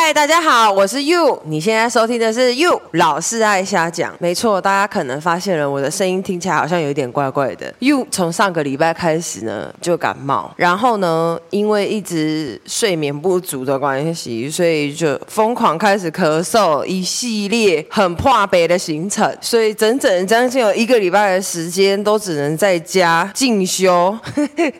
嗨，大家好，我是 You。你现在收听的是 You 老是爱瞎讲。没错，大家可能发现了我的声音听起来好像有点怪怪的。You 从上个礼拜开始呢就感冒，然后呢因为一直睡眠不足的关系，所以就疯狂开始咳嗽，一系列很破北的行程，所以整整将近有一个礼拜的时间都只能在家进修。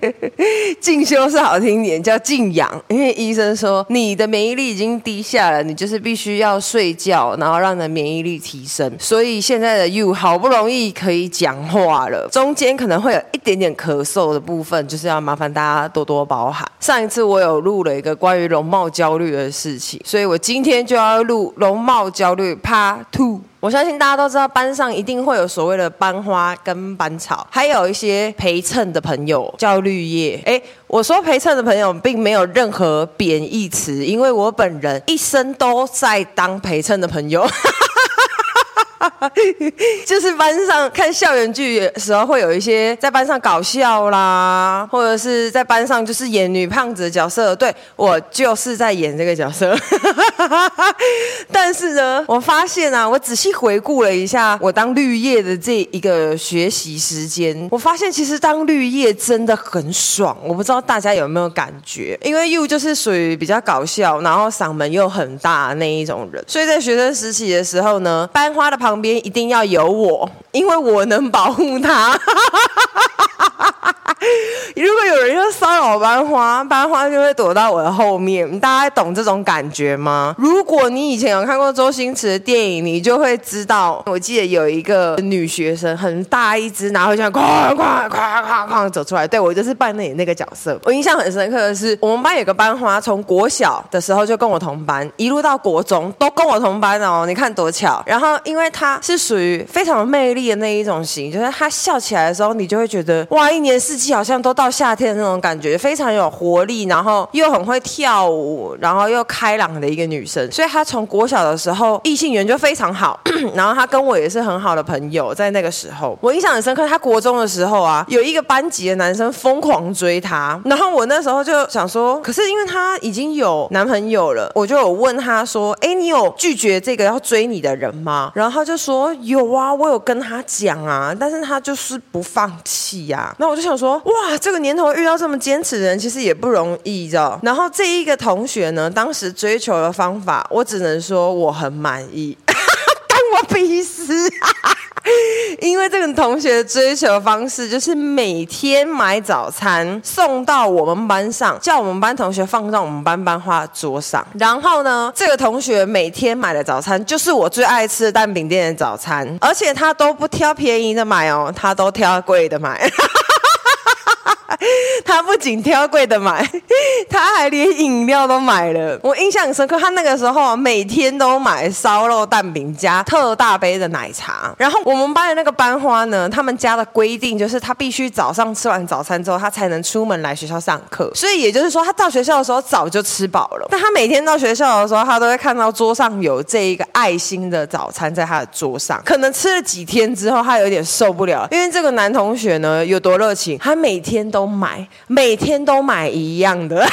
进修是好听点，叫静养，因为医生说你的免疫力已经。低下了，你就是必须要睡觉，然后让你的免疫力提升。所以现在的 You 好不容易可以讲话了，中间可能会有一点点咳嗽的部分，就是要麻烦大家多多包涵。上一次我有录了一个关于容貌焦虑的事情，所以我今天就要录容貌焦虑 Part Two。我相信大家都知道，班上一定会有所谓的班花跟班草，还有一些陪衬的朋友叫绿叶。诶，我说陪衬的朋友并没有任何贬义词，因为我本人一生都在当陪衬的朋友。就是班上看校园剧的时候，会有一些在班上搞笑啦，或者是在班上就是演女胖子的角色。对，我就是在演这个角色。但是呢，我发现啊，我仔细回顾了一下我当绿叶的这一个学习时间，我发现其实当绿叶真的很爽。我不知道大家有没有感觉？因为 You 就是属于比较搞笑，然后嗓门又很大那一种人，所以在学生时期的时候呢，班花的旁。旁边一定要有我，因为我能保护他。如果有人要骚扰班花，班花就会躲到我的后面。大家懂这种感觉吗？如果你以前有看过周星驰的电影，你就会知道。我记得有一个女学生，很大一只，然后这样哐哐哐哐哐走出来。对，我就是扮演那个角色。我印象很深刻的是，我们班有个班花，从国小的时候就跟我同班，一路到国中都跟我同班哦。你看多巧。然后，因为她是属于非常有魅力的那一种型，就是她笑起来的时候，你就会觉得哇，一年四季。好像都到夏天的那种感觉，非常有活力，然后又很会跳舞，然后又开朗的一个女生。所以她从国小的时候异性缘就非常好，然后她跟我也是很好的朋友。在那个时候，我印象很深刻。她国中的时候啊，有一个班级的男生疯狂追她，然后我那时候就想说，可是因为她已经有男朋友了，我就有问她说：“哎，你有拒绝这个要追你的人吗？”然后她就说：“有啊，我有跟他讲啊，但是他就是不放弃呀。”那我就想说。哇，这个年头遇到这么坚持的人，其实也不容易，知道？然后这一个同学呢，当时追求的方法，我只能说我很满意，干我屁事！因为这个同学的追求方式就是每天买早餐送到我们班上，叫我们班同学放在我们班班花桌上。然后呢，这个同学每天买的早餐就是我最爱吃的蛋饼店的早餐，而且他都不挑便宜的买哦，他都挑贵的买。他不仅挑贵的买，他还连饮料都买了。我印象很深刻，他那个时候每天都买烧肉蛋饼加特大杯的奶茶。然后我们班的那个班花呢，他们家的规定就是他必须早上吃完早餐之后，他才能出门来学校上课。所以也就是说，他到学校的时候早就吃饱了。但他每天到学校的时候，他都会看到桌上有这一个爱心的早餐在他的桌上。可能吃了几天之后，他有点受不了，因为这个男同学呢有多热情，他每天都都买。每天都买一样的。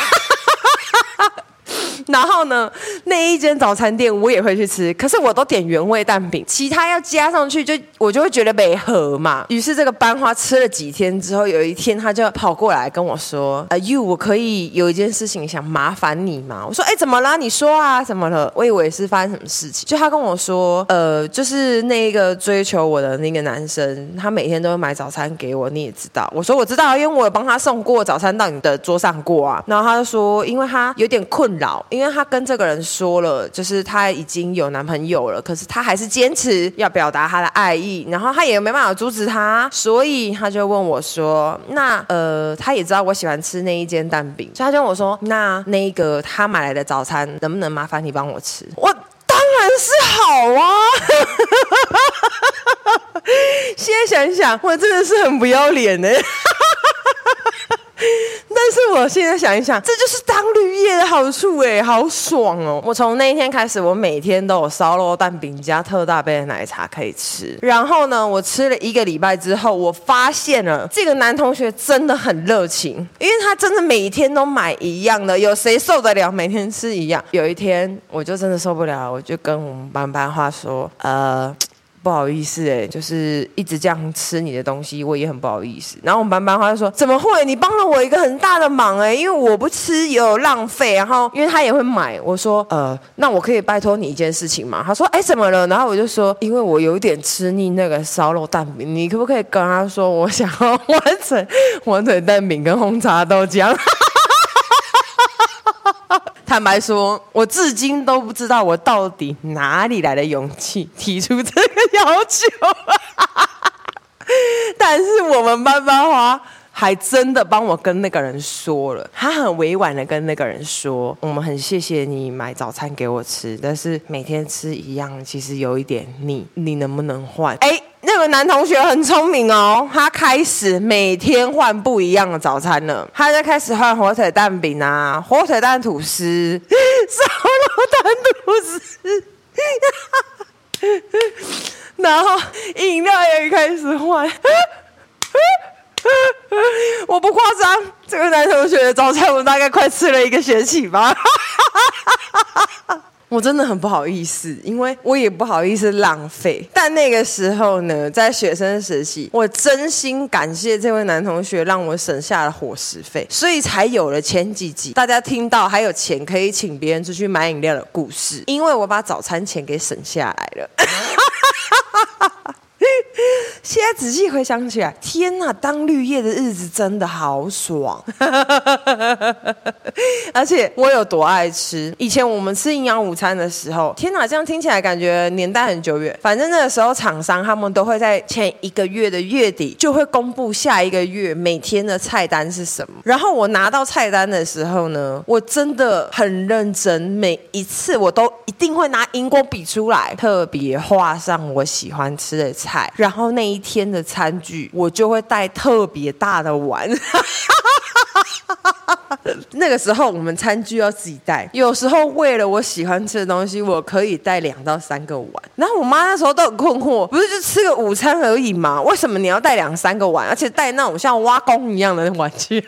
然后呢，那一间早餐店我也会去吃，可是我都点原味蛋饼，其他要加上去就我就会觉得没合嘛。于是这个班花吃了几天之后，有一天他就跑过来跟我说：“呃，You，我可以有一件事情想麻烦你吗？”我说：“哎，怎么啦？你说啊，怎么了？”我以为是发生什么事情，就他跟我说：“呃，就是那个追求我的那个男生，他每天都会买早餐给我，你也知道。”我说：“我知道，因为我有帮他送过早餐到你的桌上过啊。”然后他就说：“因为他有点困扰。”因为他跟这个人说了，就是他已经有男朋友了，可是他还是坚持要表达他的爱意，然后他也没办法阻止他，所以他就问我说：“那呃，他也知道我喜欢吃那一间蛋饼，所以他就问我说：那那个他买来的早餐能不能麻烦你帮我吃？我当然是好啊！现在想一想，我真的是很不要脸呢。但是我现在想一想，这就是当绿叶的好处哎，好爽哦！我从那一天开始，我每天都有烧肉蛋饼加特大杯的奶茶可以吃。然后呢，我吃了一个礼拜之后，我发现了这个男同学真的很热情，因为他真的每天都买一样的。有谁受得了每天吃一样？有一天我就真的受不了，我就跟我们班班花说，呃。不好意思哎，就是一直这样吃你的东西，我也很不好意思。然后我们班班花就说：“怎么会？你帮了我一个很大的忙哎，因为我不吃也有浪费。然后因为他也会买，我说呃，那我可以拜托你一件事情吗？他说：哎，怎么了？然后我就说，因为我有点吃腻那个烧肉蛋饼，你可不可以跟他说，我想要 换成 火腿蛋饼跟红茶豆浆？坦白说，我至今都不知道我到底哪里来的勇气 提出这个要求。但是我们班班花还真的帮我跟那个人说了，他很委婉的跟那个人说：“我们很谢谢你买早餐给我吃，但是每天吃一样，其实有一点腻，你能不能换？”哎。那个男同学很聪明哦，他开始每天换不一样的早餐了。他就开始换火腿蛋饼啊，火腿蛋吐司，烧肉蛋吐司，然后饮料也开始换。我不夸张，这个男同学的早餐我大概快吃了一个学期吧。我真的很不好意思，因为我也不好意思浪费。但那个时候呢，在学生时期，我真心感谢这位男同学，让我省下了伙食费，所以才有了前几集大家听到还有钱可以请别人出去买饮料的故事。因为我把早餐钱给省下来了。现在仔细回想起来，天呐！当绿叶的日子真的好爽，而且我有多爱吃。以前我们吃营养午餐的时候，天哪！这样听起来感觉年代很久远。反正那个时候，厂商他们都会在前一个月的月底就会公布下一个月每天的菜单是什么。然后我拿到菜单的时候呢，我真的很认真，每一次我都一定会拿荧光笔出来，特别画上我喜欢吃的菜，然后那一。一天的餐具，我就会带特别大的碗。那个时候我们餐具要自己带，有时候为了我喜欢吃的东西，我可以带两到三个碗。然后我妈那时候都很困惑，不是就吃个午餐而已吗？为什么你要带两三个碗，而且带那种像挖工一样的碗去？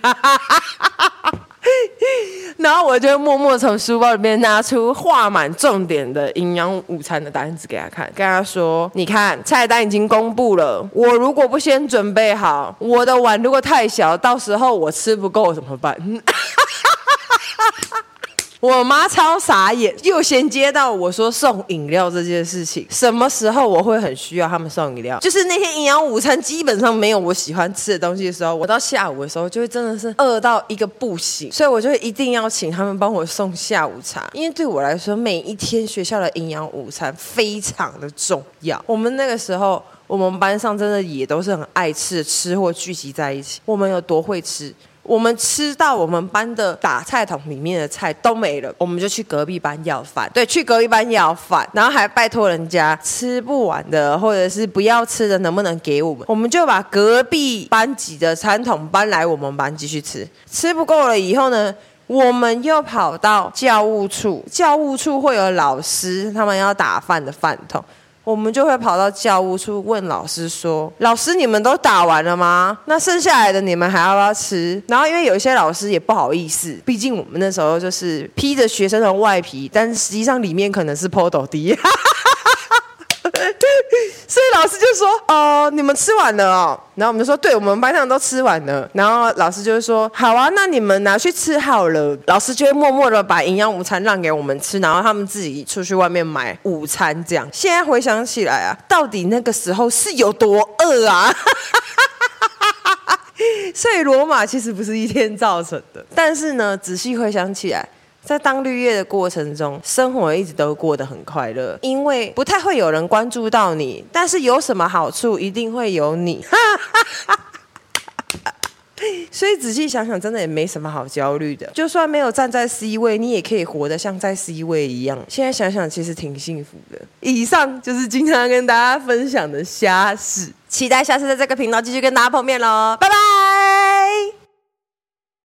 然后我就默默从书包里面拿出画满重点的营养午餐的单子给他看，跟他说：“你看，菜单已经公布了。我如果不先准备好，我的碗如果太小，到时候我吃不够怎么办？” 我妈超傻眼，又衔接到我说送饮料这件事情。什么时候我会很需要他们送饮料？就是那天营养午餐基本上没有我喜欢吃的东西的时候，我到下午的时候就会真的是饿到一个不行，所以我就一定要请他们帮我送下午茶。因为对我来说，每一天学校的营养午餐非常的重要。我们那个时候，我们班上真的也都是很爱吃的吃货聚集在一起。我们有多会吃？我们吃到我们班的打菜桶里面的菜都没了，我们就去隔壁班要饭。对，去隔壁班要饭，然后还拜托人家吃不完的或者是不要吃的，能不能给我们？我们就把隔壁班级的餐桶搬来我们班继续吃。吃不够了以后呢，我们又跑到教务处，教务处会有老师，他们要打饭的饭桶。我们就会跑到教务处问老师说：“老师，你们都打完了吗？那剩下来的你们还要不要吃？”然后因为有一些老师也不好意思，毕竟我们那时候就是披着学生的外皮，但实际上里面可能是 PODO 的。老师就说：“哦、你们吃完了哦。”然后我们就说：“对，我们班上都吃完了。”然后老师就会说：“好啊，那你们拿去吃好了。”老师就会默默的把营养午餐让给我们吃，然后他们自己出去外面买午餐。这样现在回想起来啊，到底那个时候是有多饿啊？所以罗马其实不是一天造成的，但是呢，仔细回想起来。在当绿叶的过程中，生活一直都过得很快乐，因为不太会有人关注到你，但是有什么好处，一定会有你。所以仔细想想，真的也没什么好焦虑的。就算没有站在 C 位，你也可以活得像在 C 位一样。现在想想，其实挺幸福的。以上就是今天要跟大家分享的瞎事，期待下次在这个频道继续跟大家碰面喽，拜拜。